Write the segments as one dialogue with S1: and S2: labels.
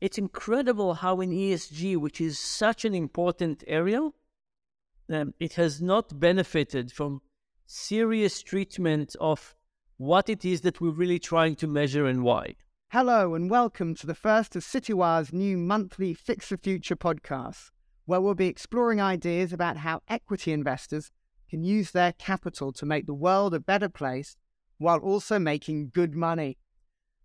S1: it's incredible how in ESG, which is such an important area, um, it has not benefited from serious treatment of what it is that we're really trying to measure and why.
S2: Hello, and welcome to the first of Citywire's new monthly Fix the Future podcast, where we'll be exploring ideas about how equity investors can use their capital to make the world a better place while also making good money.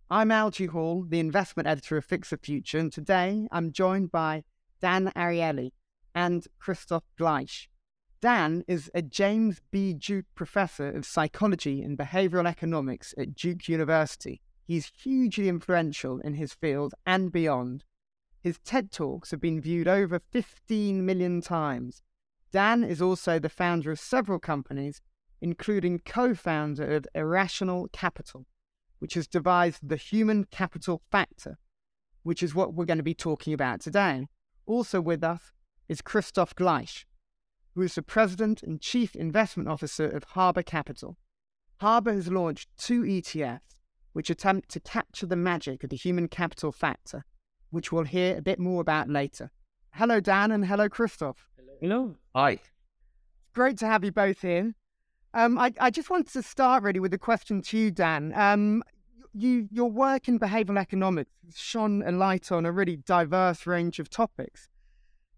S2: I'm Algy Hall, the investment editor of Fix the Future, and today I'm joined by Dan Ariely and Kristof Gleich. Dan is a James B. Duke Professor of Psychology and Behavioral Economics at Duke University. He's hugely influential in his field and beyond. His TED Talks have been viewed over 15 million times. Dan is also the founder of several companies, including co founder of Irrational Capital which has devised the human capital factor, which is what we're going to be talking about today. Also with us is Kristof Gleich, who is the President and Chief Investment Officer of Harbor Capital. Harbor has launched two ETFs which attempt to capture the magic of the human capital factor, which we'll hear a bit more about later. Hello, Dan, and hello, Kristof.
S1: Hello.
S3: Hi.
S2: Great to have you both here. Um, I, I, just wanted to start really with a question to you, Dan. Um, you, your work in behavioral economics shone a light on a really diverse range of topics.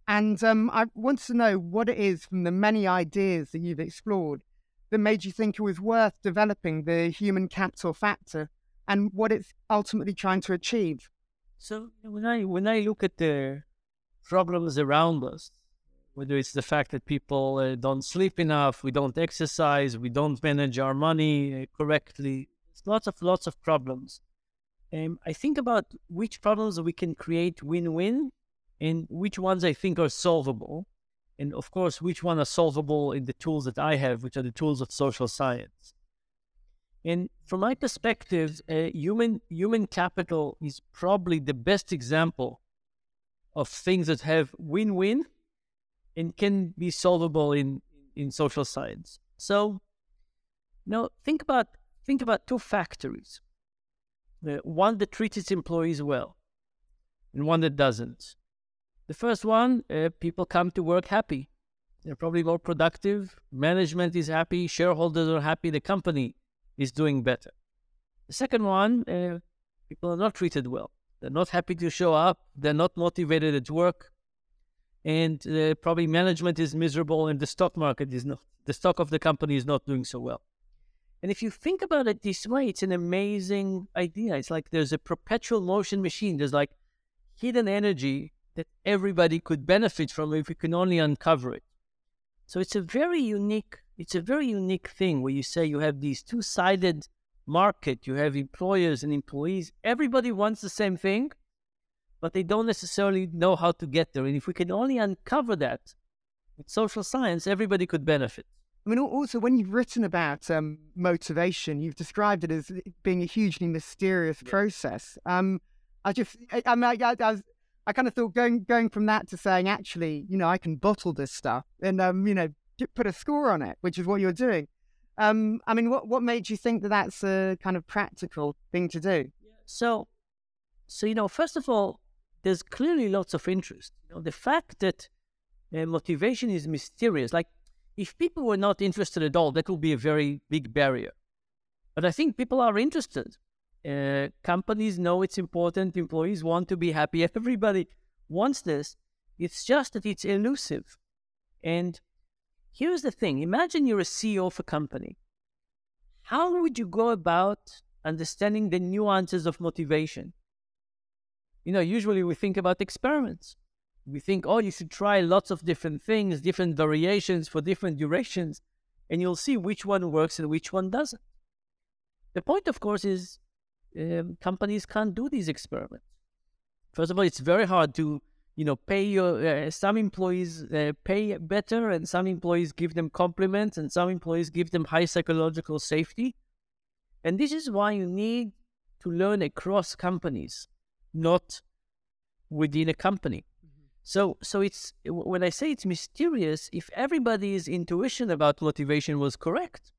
S2: And um, I want to know what it is from the many ideas that you've explored that made you think it was worth developing the human capital factor and what it's ultimately trying to achieve.
S1: So when I when I look at the problems around us, whether it's the fact that people uh, don't sleep enough, we don't exercise, we don't manage our money uh, correctly, There's lots of lots of problems. Um, I think about which problems we can create win-win, and which ones I think are solvable, and of course which one are solvable in the tools that I have, which are the tools of social science. And from my perspective, uh, human human capital is probably the best example of things that have win-win and can be solvable in in social science. So, now think about think about two factories: uh, one that treats its employees well, and one that doesn't. The first one, uh, people come to work happy. They're probably more productive. Management is happy. Shareholders are happy. The company is doing better. The second one, uh, people are not treated well. They're not happy to show up. They're not motivated at work and uh, probably management is miserable and the stock market is not the stock of the company is not doing so well. And if you think about it this way it's an amazing idea. It's like there's a perpetual motion machine. There's like hidden energy that everybody could benefit from if we can only uncover it. So it's a very unique it's a very unique thing where you say you have these two-sided market. You have employers and employees. Everybody wants the same thing but they don't necessarily know how to get there. And if we can only uncover that with social science, everybody could benefit.
S2: I mean, also, when you've written about um, motivation, you've described it as being a hugely mysterious yeah. process. Um, I just, I, I, I, I, was, I kind of thought going going from that to saying, actually, you know, I can bottle this stuff and, um, you know, put a score on it, which is what you're doing. Um, I mean, what what made you think that that's a kind of practical thing to do?
S1: So, so you know, first of all, there's clearly lots of interest. You know, the fact that uh, motivation is mysterious, like if people were not interested at all, that would be a very big barrier. But I think people are interested. Uh, companies know it's important. Employees want to be happy. Everybody wants this. It's just that it's elusive. And here's the thing imagine you're a CEO of a company. How would you go about understanding the nuances of motivation? You know, usually we think about experiments. We think, oh, you should try lots of different things, different variations for different durations, and you'll see which one works and which one doesn't. The point, of course, is um, companies can't do these experiments. First of all, it's very hard to, you know, pay your. Uh, some employees uh, pay better, and some employees give them compliments, and some employees give them high psychological safety. And this is why you need to learn across companies not within a company. Mm-hmm. So, so it's when I say it's mysterious. If everybody's intuition about motivation was correct,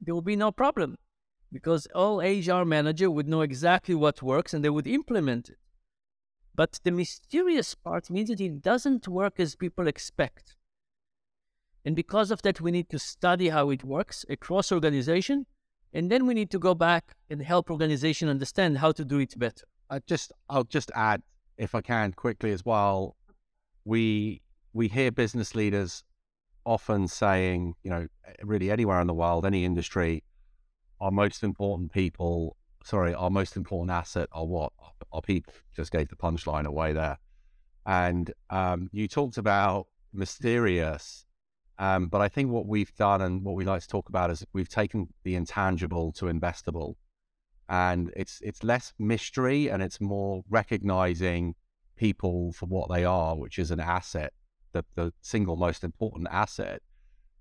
S1: there would be no problem, because all HR manager would know exactly what works and they would implement it. But the mysterious part means that it doesn't work as people expect. And because of that, we need to study how it works across organization. And then we need to go back and help organization understand how to do it better.
S3: I just, I'll just add, if I can, quickly as well. We we hear business leaders often saying, you know, really anywhere in the world, any industry, our most important people, sorry, our most important asset are what? Our people. Just gave the punchline away there. And um, you talked about mysterious, um, but I think what we've done and what we like to talk about is we've taken the intangible to investable, and it's it's less mystery and it's more recognizing people for what they are, which is an asset, the the single most important asset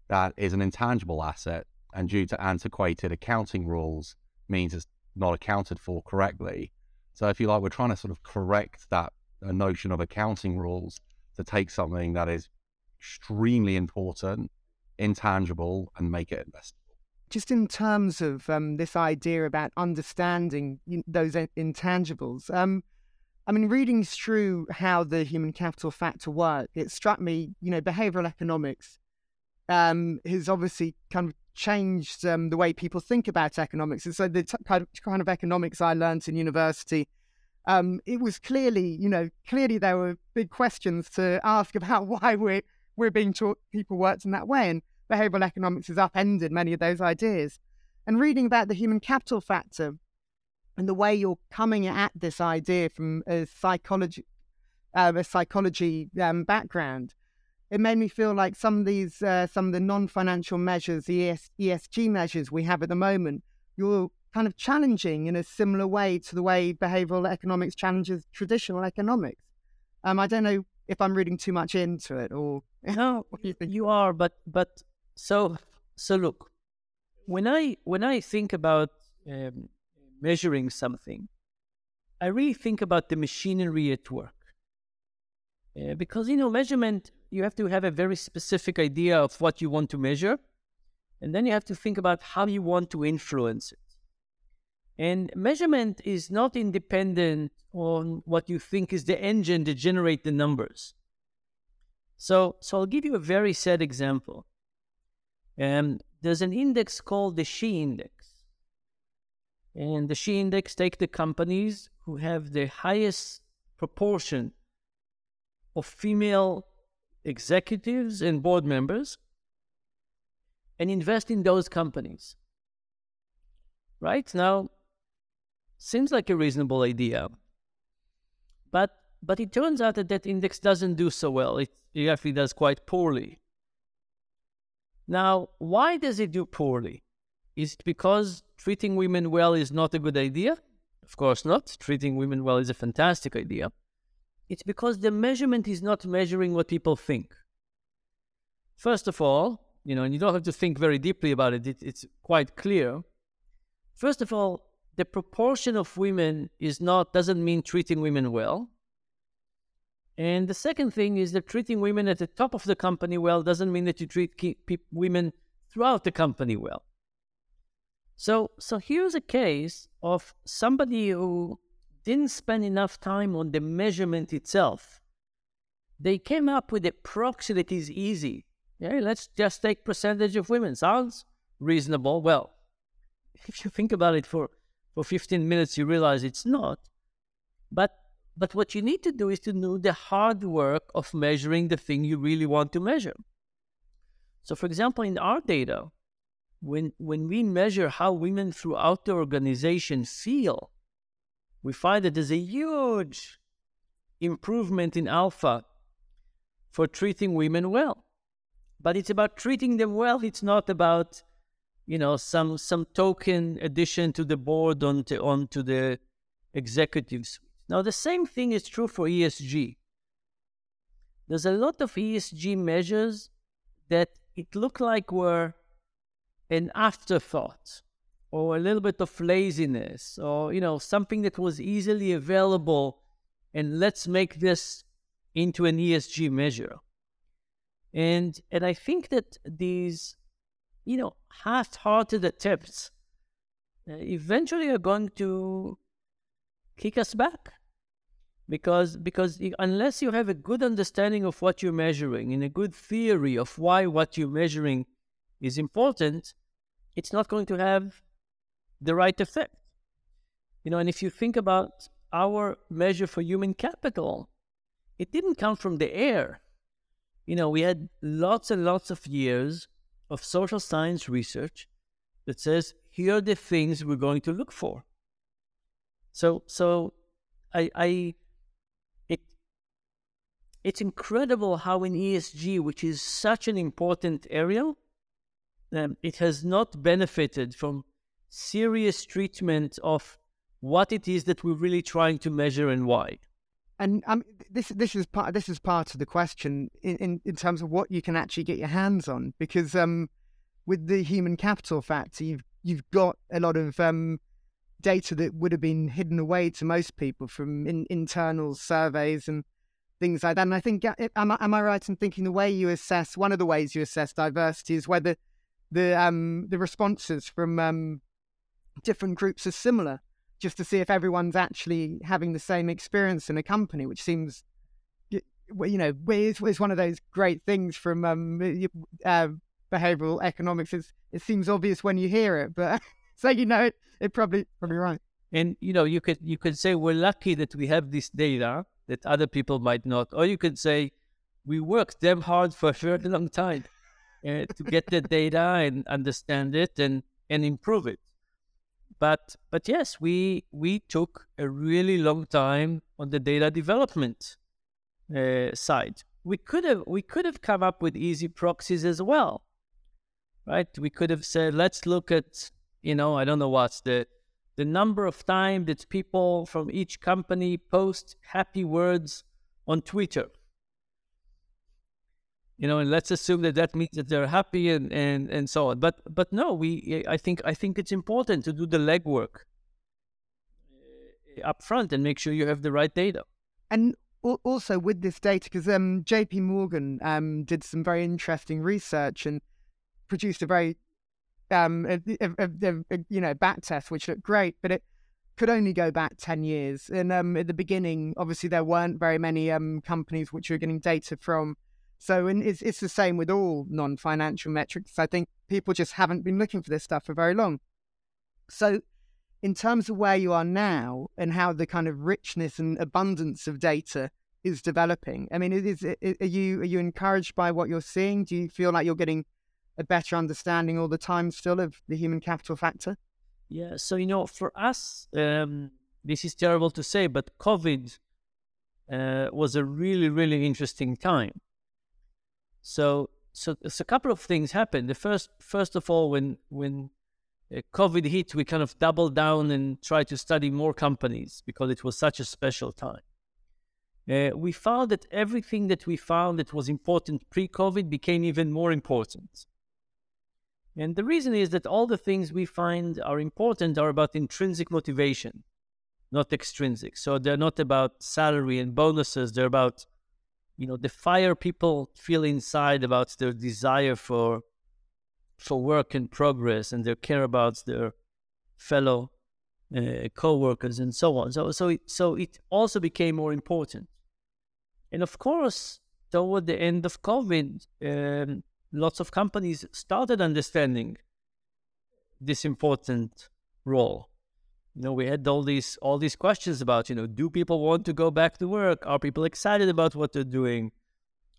S3: that is an intangible asset, and due to antiquated accounting rules, means it's not accounted for correctly. So if you like, we're trying to sort of correct that uh, notion of accounting rules to take something that is extremely important, intangible, and make it investable.
S2: Just in terms of um, this idea about understanding those intangibles, um, I mean, reading through how the human capital factor work, it struck me, you know, behavioral economics um, has obviously kind of changed um, the way people think about economics. And so the t- kind, of, kind of economics I learned in university um, it was clearly, you know, clearly there were big questions to ask about why we're we're being taught people worked in that way. And behavioral economics has upended many of those ideas. And reading about the human capital factor and the way you're coming at this idea from a psychology, uh, a psychology um, background, it made me feel like some of these, uh, some of the non-financial measures, the ES- ESG measures we have at the moment, you're kind of challenging in a similar way to the way behavioral economics challenges traditional economics. Um, I don't know if I'm reading too much into it or
S1: no, you, you are, but but so so look, when I when I think about um, measuring something, I really think about the machinery at work. Uh, because you know, measurement, you have to have a very specific idea of what you want to measure, and then you have to think about how you want to influence it. And measurement is not independent on what you think is the engine to generate the numbers. So, so I'll give you a very sad example. Um, there's an index called the SHE index. And the SHE index take the companies who have the highest proportion of female executives and board members and invest in those companies. Right now, Seems like a reasonable idea. But but it turns out that that index doesn't do so well. It, it actually does quite poorly. Now, why does it do poorly? Is it because treating women well is not a good idea? Of course not. Treating women well is a fantastic idea. It's because the measurement is not measuring what people think. First of all, you know, and you don't have to think very deeply about it, it it's quite clear. First of all, the proportion of women is not doesn't mean treating women well. And the second thing is that treating women at the top of the company well doesn't mean that you treat women throughout the company well. So, so here's a case of somebody who didn't spend enough time on the measurement itself. They came up with a proxy that is easy. Yeah, let's just take percentage of women. Sounds reasonable. Well, if you think about it for for 15 minutes you realize it's not. But but what you need to do is to do the hard work of measuring the thing you really want to measure. So for example, in our data, when when we measure how women throughout the organization feel, we find that there's a huge improvement in alpha for treating women well. But it's about treating them well, it's not about you know some some token addition to the board onto onto the executive suite. Now the same thing is true for ESG. There's a lot of ESG measures that it looked like were an afterthought or a little bit of laziness or you know something that was easily available and let's make this into an ESG measure. And and I think that these you know, half-hearted attempts uh, eventually are going to kick us back. because because unless you have a good understanding of what you're measuring and a good theory of why what you're measuring is important, it's not going to have the right effect. You know, and if you think about our measure for human capital, it didn't come from the air. You know, we had lots and lots of years of social science research that says here are the things we're going to look for. So, so I, I, it, it's incredible how in ESG, which is such an important area, um, it has not benefited from serious treatment of what it is that we're really trying to measure and why.
S2: And um, this this is part this is part of the question in, in, in terms of what you can actually get your hands on because um, with the human capital factor you've you've got a lot of um, data that would have been hidden away to most people from in, internal surveys and things like that. And I think am I, am I right in thinking the way you assess one of the ways you assess diversity is whether the um, the responses from um, different groups are similar just to see if everyone's actually having the same experience in a company, which seems, you know, is, is one of those great things from um, uh, behavioral economics. It's, it seems obvious when you hear it, but so you know it, it probably probably right.
S1: And you know, you could you could say we're lucky that we have this data that other people might not, or you could say we worked damn hard for a very long time uh, to get the data and understand it and and improve it. But but yes, we we took a really long time on the data development uh, side. We could have we could have come up with easy proxies as well, right? We could have said, let's look at you know I don't know what's the the number of times that people from each company post happy words on Twitter you know, and let's assume that that means that they're happy and, and, and so on. But but no, we I think I think it's important to do the legwork uh, up front and make sure you have the right data.
S2: And also with this data, because um, J.P. Morgan um, did some very interesting research and produced a very um, a, you know back test which looked great, but it could only go back 10 years. And um, at the beginning, obviously, there weren't very many um, companies which were getting data from so and it's, it's the same with all non-financial metrics. I think people just haven't been looking for this stuff for very long. So in terms of where you are now and how the kind of richness and abundance of data is developing, I mean, is, is, are you are you encouraged by what you're seeing? Do you feel like you're getting a better understanding all the time still of the human capital factor?
S1: Yeah. So you know, for us, um, this is terrible to say, but COVID uh, was a really really interesting time so, so, so a couple of things happened. The first, first of all, when when uh, COVID hit, we kind of doubled down and tried to study more companies because it was such a special time. Uh, we found that everything that we found that was important pre-COVID became even more important. And the reason is that all the things we find are important are about intrinsic motivation, not extrinsic. So they're not about salary and bonuses. They're about you know the fire people feel inside about their desire for for work and progress and their care about their fellow uh, co-workers and so on so so it, so it also became more important and of course toward the end of covid um, lots of companies started understanding this important role. You know we had all these all these questions about you know do people want to go back to work? Are people excited about what they're doing?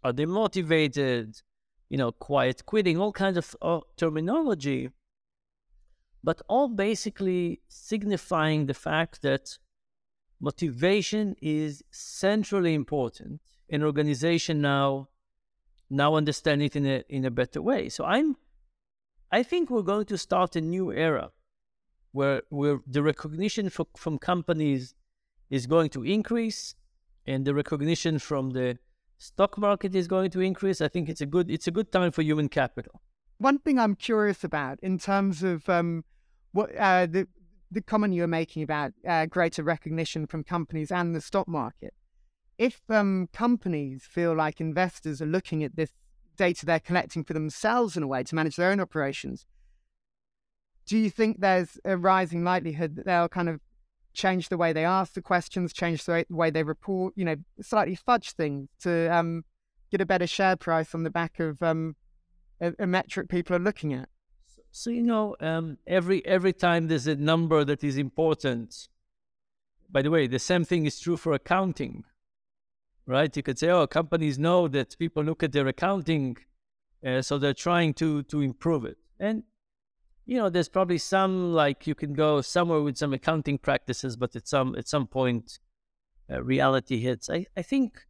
S1: Are they motivated? You know quiet quitting all kinds of uh, terminology but all basically signifying the fact that motivation is centrally important in organization now now understand it in a in a better way. So i'm i think we're going to start a new era where where the recognition for, from companies is going to increase and the recognition from the stock market is going to increase. I think it's a good it's a good time for human capital.
S2: One thing i'm curious about in terms of um, what uh, the the comment you were making about uh, greater recognition from companies and the stock market if um, companies feel like investors are looking at this data they're collecting for themselves in a way to manage their own operations do you think there's a rising likelihood that they'll kind of change the way they ask the questions, change the way they report, you know, slightly fudge things to um, get a better share price on the back of um, a, a, metric people are looking at.
S1: So you know, um, every every time there's a number that is important. By the way, the same thing is true for accounting, right? You could say, oh, companies know that people look at their accounting, uh, so they're trying to to improve it. And you know, there's probably some like you can go somewhere with some accounting practices, but at some at some point, uh, reality hits. I I think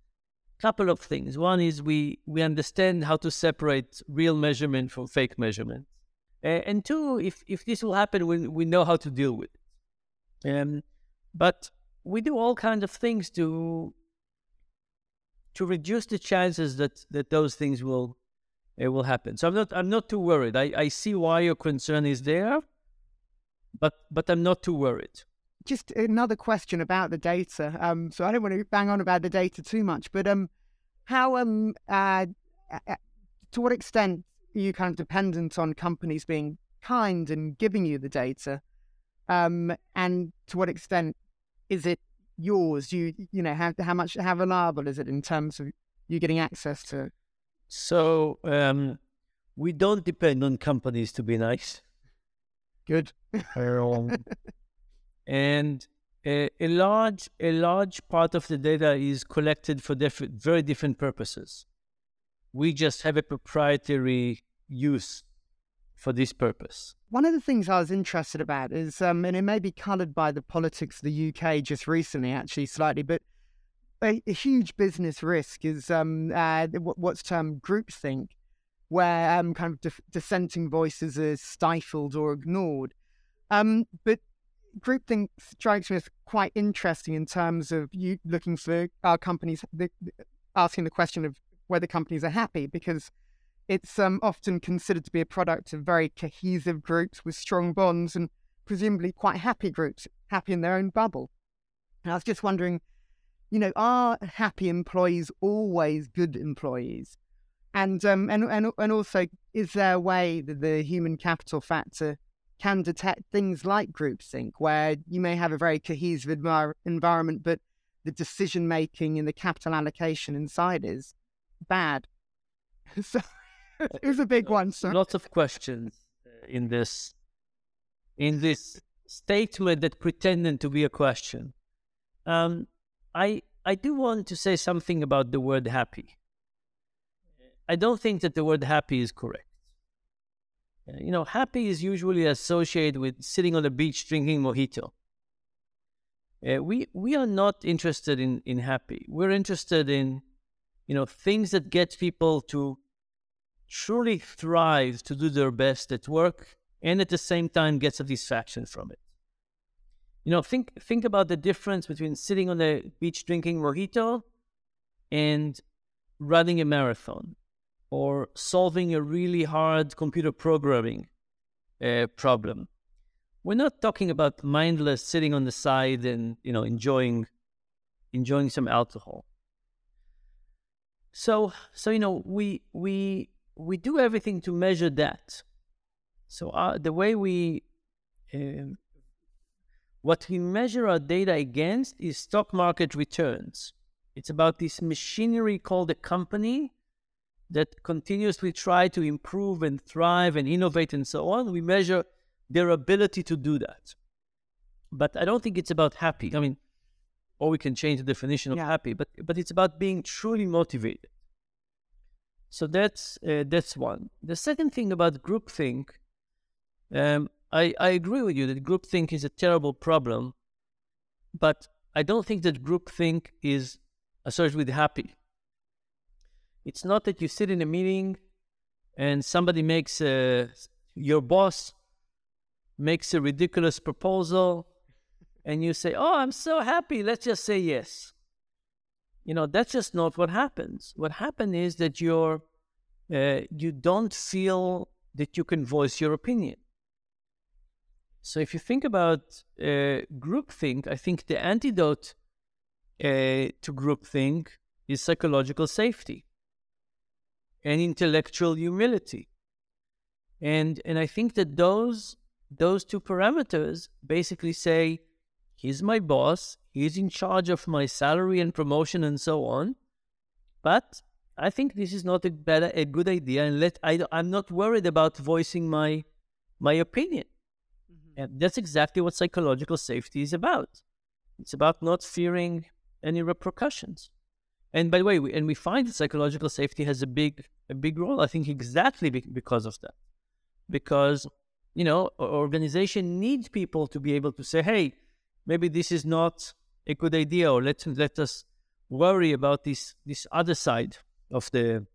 S1: a couple of things. One is we we understand how to separate real measurement from fake measurement, uh, and two, if if this will happen, we we know how to deal with it. Um, but we do all kinds of things to to reduce the chances that that those things will it will happen. So I'm not I'm not too worried. I, I see why your concern is there, but but I'm not too worried.
S2: Just another question about the data. Um, so I don't want to bang on about the data too much, but um, how um uh, to what extent are you kind of dependent on companies being kind and giving you the data, um, and to what extent is it yours? You you know how how much how reliable is it in terms of you getting access to
S1: so um, we don't depend on companies to be nice.
S2: Good.
S1: and a, a, large a large part of the data is collected for different, very different purposes. We just have a proprietary use for this purpose.
S2: One of the things I was interested about is, um, and it may be coloured by the politics of the UK just recently, actually slightly, but a, a huge business risk is um, uh, what's termed groupthink, where um, kind of dif- dissenting voices are stifled or ignored. Um, but groupthink strikes me as quite interesting in terms of you looking for our companies, the, asking the question of whether companies are happy, because it's um, often considered to be a product of very cohesive groups with strong bonds and presumably quite happy groups, happy in their own bubble. And I was just wondering you know, are happy employees always good employees? And um, and and and also, is there a way that the human capital factor can detect things like groupthink, where you may have a very cohesive envir- environment, but the decision making and the capital allocation inside is bad. so it was a big one. So
S1: lots of questions uh, in this in this statement that pretended to be a question. Um, I I do want to say something about the word happy. I don't think that the word happy is correct. Uh, you know, happy is usually associated with sitting on the beach drinking mojito. Uh, we we are not interested in in happy. We're interested in, you know, things that get people to truly thrive, to do their best at work, and at the same time get satisfaction from it. You know, think think about the difference between sitting on the beach drinking mojito and running a marathon or solving a really hard computer programming uh, problem. We're not talking about mindless sitting on the side and you know enjoying enjoying some alcohol. So so you know we we we do everything to measure that. So uh, the way we um, what we measure our data against is stock market returns. It's about this machinery called a company that continuously try to improve and thrive and innovate and so on. We measure their ability to do that. But I don't think it's about happy. I mean, or we can change the definition of yeah. happy, but but it's about being truly motivated. So that's uh, that's one. The second thing about groupthink, um, I, I agree with you that groupthink is a terrible problem, but I don't think that groupthink is associated with happy. It's not that you sit in a meeting and somebody makes a, your boss makes a ridiculous proposal and you say, Oh, I'm so happy, let's just say yes. You know, that's just not what happens. What happens is that you're, uh, you don't feel that you can voice your opinion. So if you think about uh, groupthink, I think the antidote uh, to groupthink is psychological safety and intellectual humility. And and I think that those those two parameters basically say He's my boss. He's in charge of my salary and promotion and so on. But I think this is not a better, a good idea. And let I, I'm not worried about voicing my my opinion. Mm-hmm. And that's exactly what psychological safety is about. It's about not fearing any repercussions. And by the way, we, and we find that psychological safety has a big a big role. I think exactly because of that, because you know, organization needs people to be able to say, "Hey, maybe this is not a good idea," or let let us worry about this this other side of the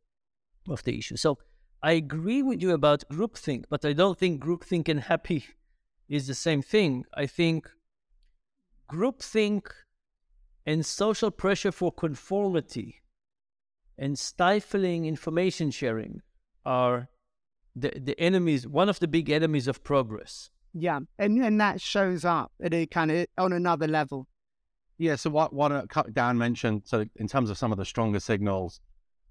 S1: of the issue. So I agree with you about groupthink, but I don't think groupthink and happy is the same thing. I think groupthink and social pressure for conformity and stifling information sharing are the, the enemies, one of the big enemies of progress.
S2: Yeah, and and that shows up at a kind of on another level.
S3: Yeah. So what what uh, Dan mentioned. So in terms of some of the stronger signals,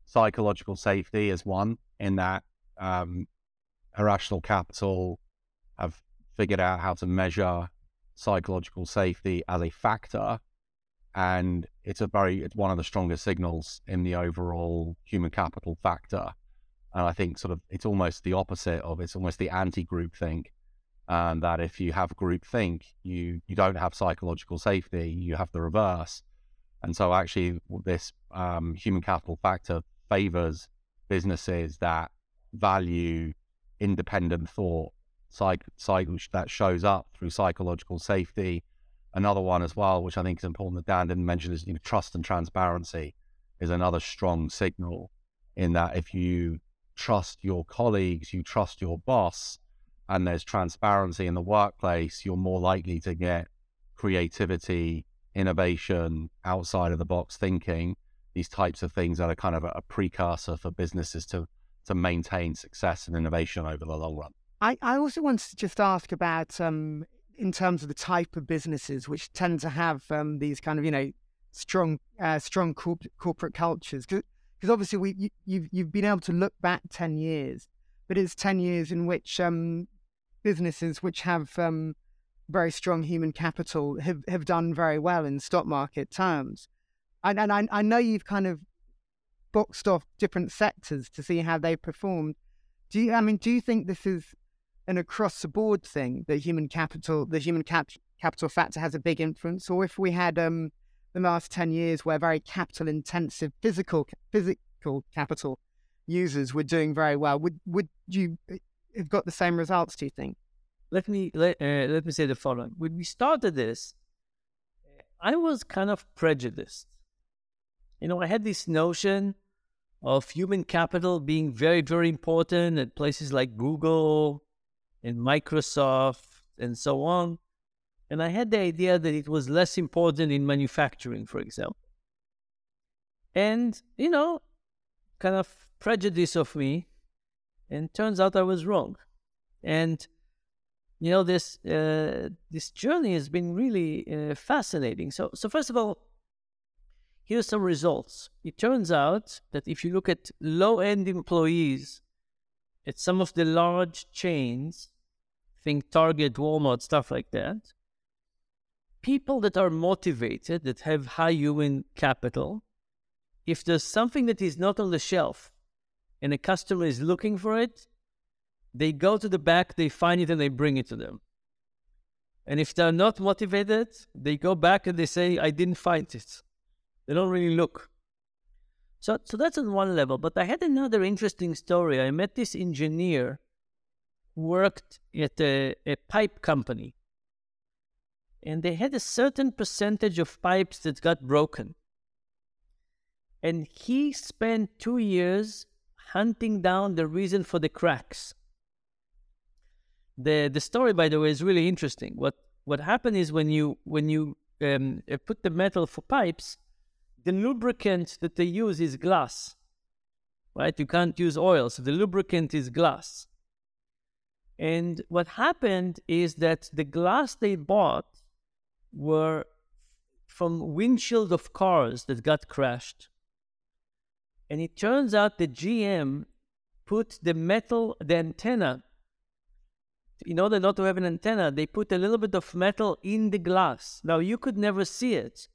S3: psychological safety is one. In that, um, irrational capital have figured out how to measure psychological safety as a factor, and it's a very it's one of the strongest signals in the overall human capital factor. And I think sort of it's almost the opposite of it's almost the anti-group think. And that if you have group think, you you don't have psychological safety, you have the reverse. And so actually this um, human capital factor favors businesses that value independent thought, psych, psych that shows up through psychological safety. Another one as well, which I think is important that Dan didn't mention, is you know, trust and transparency is another strong signal in that if you trust your colleagues, you trust your boss, and there's transparency in the workplace, you're more likely to get creativity, innovation, outside of the box thinking, these types of things that are kind of a, precursor for businesses to to maintain success and innovation over the long run.
S2: I, I also wanted to just ask about um, in terms of the type of businesses which tend to have um, these kind of you know strong uh, strong corp- corporate cultures because obviously we you, you've you've been able to look back ten years, but it's ten years in which um, businesses which have um, very strong human capital have, have done very well in stock market terms, and and I, I know you've kind of boxed off different sectors to see how they performed. Do you? I mean, do you think this is an across the board thing that human capital, the human cap- capital factor, has a big influence, or if we had um the last 10 years where very capital intensive physical physical capital users were doing very well would would you have got the same results do you think
S1: let me let, uh, let me say the following when we started this i was kind of prejudiced you know i had this notion of human capital being very very important at places like google and microsoft and so on and I had the idea that it was less important in manufacturing, for example. And, you know, kind of prejudice of me. And turns out I was wrong. And, you know, this uh, this journey has been really uh, fascinating. So, so first of all, here's some results. It turns out that if you look at low end employees at some of the large chains, think Target, Walmart, stuff like that, people that are motivated, that have high human capital, if there's something that is not on the shelf and a customer is looking for it, they go to the back, they find it, and they bring it to them. And if they're not motivated, they go back and they say, I didn't find it. They don't really look. So, so that's on one level. But I had another interesting story. I met this engineer who worked at a, a pipe company and they had a certain percentage of pipes that got broken. And he spent two years hunting down the reason for the cracks. The the story, by the way, is really interesting. What what happened is when you when you um, uh, put the metal for pipes, the lubricant that they use is glass, right? You can't use oil, so the lubricant is glass. And what happened is that the glass they bought were from windshield of cars that got crashed. And it turns out the GM put the metal, the antenna in order not to have an antenna, they put a little bit of metal in the glass. Now you could never see it,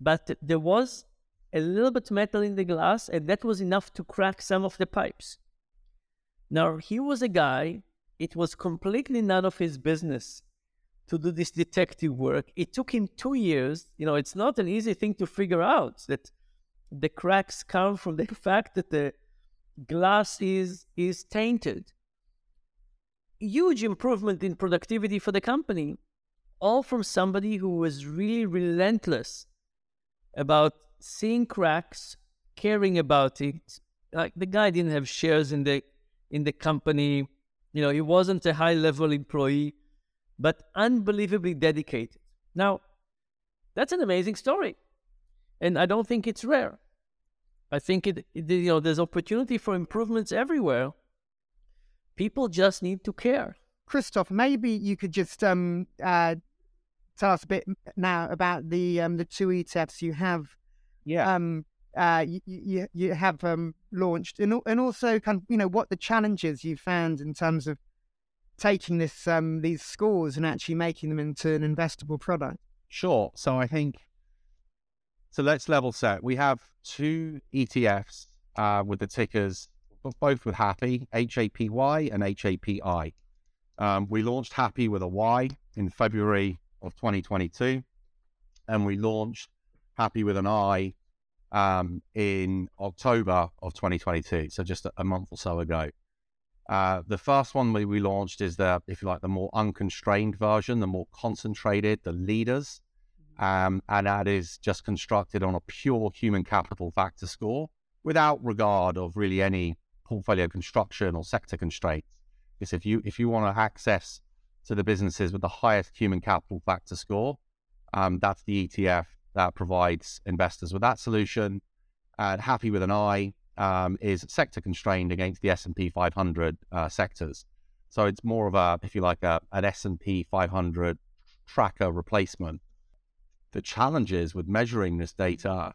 S1: but there was a little bit of metal in the glass, and that was enough to crack some of the pipes. Now he was a guy; it was completely none of his business to do this detective work. It took him two years. You know, it's not an easy thing to figure out that the cracks come from the fact that the glass is is tainted. Huge improvement in productivity for the company, all from somebody who was really relentless about seeing cracks, caring about it. Like the guy didn't have shares in the in the company. You know, he wasn't a high level employee, but unbelievably dedicated. Now, that's an amazing story. And I don't think it's rare. I think it, it you know, there's opportunity for improvements everywhere. People just need to care.
S2: Kristof, maybe you could just um, uh, tell us a bit now about the um, the two ETFs you have.
S3: Yeah.
S2: Um, uh, you, you you have um, launched, and and also kind of you know what the challenges you found in terms of taking this um, these scores and actually making them into an investable product.
S3: Sure. So I think so. Let's level set. We have two ETFs uh, with the tickers, both with Happy HAPY and HAPI. Um, we launched Happy with a Y in February of 2022, and we launched Happy with an I um, in October of 2022. So just a, month or so ago. Uh, the first one we, we launched is the, if you like, the more unconstrained version, the more concentrated, the leaders. Um, and that is just constructed on a pure human capital factor score without regard of really any portfolio construction or sector constraints. Because if you if you want to access to the businesses with the highest human capital factor score, um, that's the ETF that provides investors with that solution. And happy with an I um, is sector constrained against the S&P 500 uh, sectors. So it's more of a, if you like, a, an S&P 500 tracker replacement the challenges with measuring this data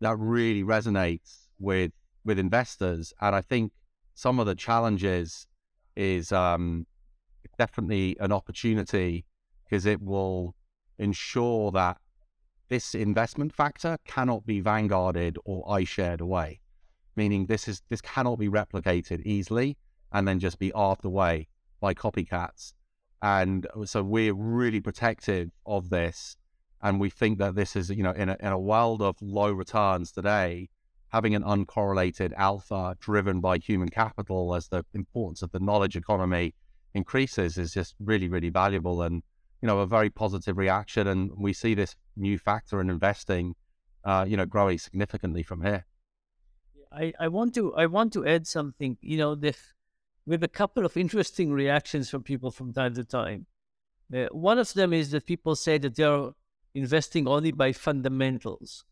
S3: that really resonates with with investors. And I think some of the challenges is um, definitely an opportunity because it will ensure that this investment factor cannot be vanguarded or iShared away. Meaning this is this cannot be replicated easily and then just be arved away by copycats. And so we're really protective of this and we think that this is, you know, in a, in a world of low returns today, having an uncorrelated alpha driven by human capital as the importance of the knowledge economy increases is just really, really valuable and, you know, a very positive reaction. And we see this new factor in investing, uh, you know, growing significantly from here.
S1: I, I want to I want to add something. You know, this, with a couple of interesting reactions from people from time to time. Uh, one of them is that people say that they're investing only by fundamentals.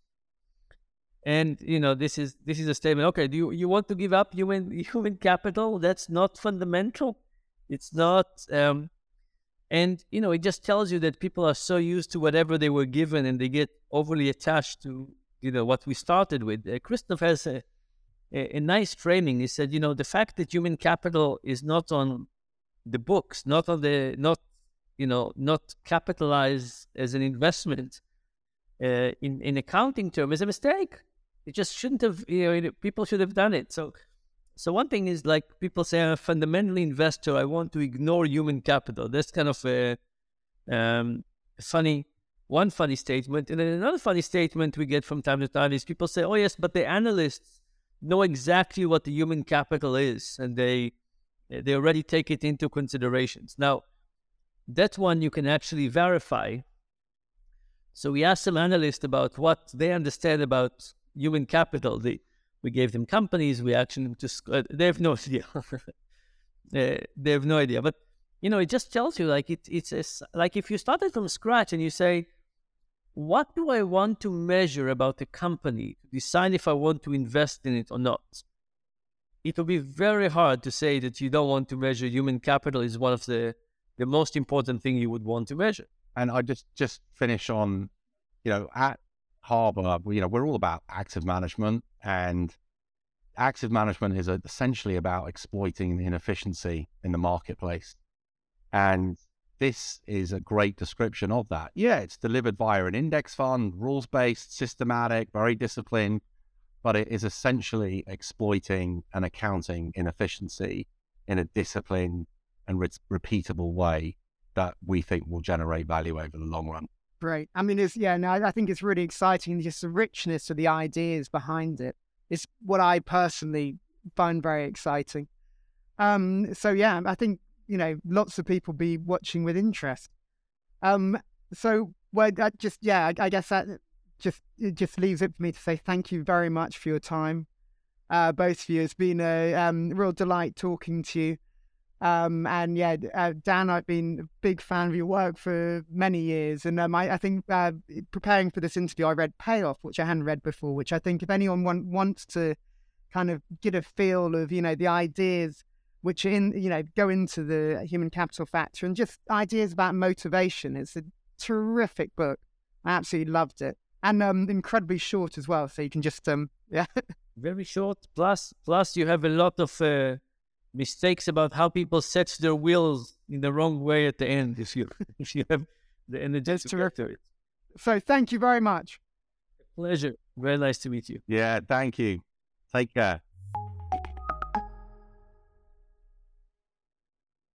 S1: And you know, this is this is a statement. Okay, do you, you want to give up human human capital? That's not fundamental. It's not. Um, and you know, it just tells you that people are so used to whatever they were given, and they get overly attached to you know what we started with. Uh, Kristof has a, a, a nice framing. He said, you know, the fact that human capital is not on the books, not on the not you know, not capitalized as an investment uh, in in accounting term is a mistake. It just shouldn't have. You know, people should have done it. So, so one thing is like people say, I'm a fundamentally investor. I want to ignore human capital. That's kind of a um, funny one funny statement. And then another funny statement we get from time to time is people say, "Oh yes, but the analysts know exactly what the human capital is, and they they already take it into considerations." Now that one you can actually verify. So we asked some analysts about what they understand about human capital. They, we gave them companies. We actually just uh, they have no idea. uh, they have no idea. But you know, it just tells you like it, it's a, like if you started from scratch and you say, what do I want to measure about the company to decide if I want to invest in it or not? It will be very hard to say that you don't want to measure human capital is one of the the most important thing you would want to measure.
S3: And I just just finish on, you know, at Harbor, you know, we're all about active management, and active management is essentially about exploiting the inefficiency in the marketplace. And this is a great description of that. Yeah, it's delivered via an index fund, rules based, systematic, very disciplined, but it is essentially exploiting an accounting inefficiency in a disciplined and re- repeatable way that we think will generate value over the long run.
S2: Great. I mean, it's, yeah, no, I think it's really exciting. Just the richness of the ideas behind it. it is what I personally find very exciting. Um, so yeah, I think you know lots of people be watching with interest. Um, so well, that just yeah, I, I guess that just it just leaves it for me to say thank you very much for your time, uh, both of you. It's been a um, real delight talking to you. Um, and yeah, uh, Dan, I've been a big fan of your work for many years. And um, I, I, think uh, preparing for this interview, I read Payoff, which I hadn't read before, which I think if anyone want, wants to kind of get a feel of, you know, the ideas which in, you know, go into the human capital factor and just ideas about motivation, it's a terrific book. I absolutely loved it. And um, incredibly short as well. So you can just, um, yeah.
S1: Very short. Plus, plus you have a lot of uh, mistakes about how people set their wheels in the wrong way at the end. If you if you have the energy
S2: That's terrific. So thank you very much.
S1: Pleasure. Very nice to meet you.
S3: Yeah, thank you. Take care.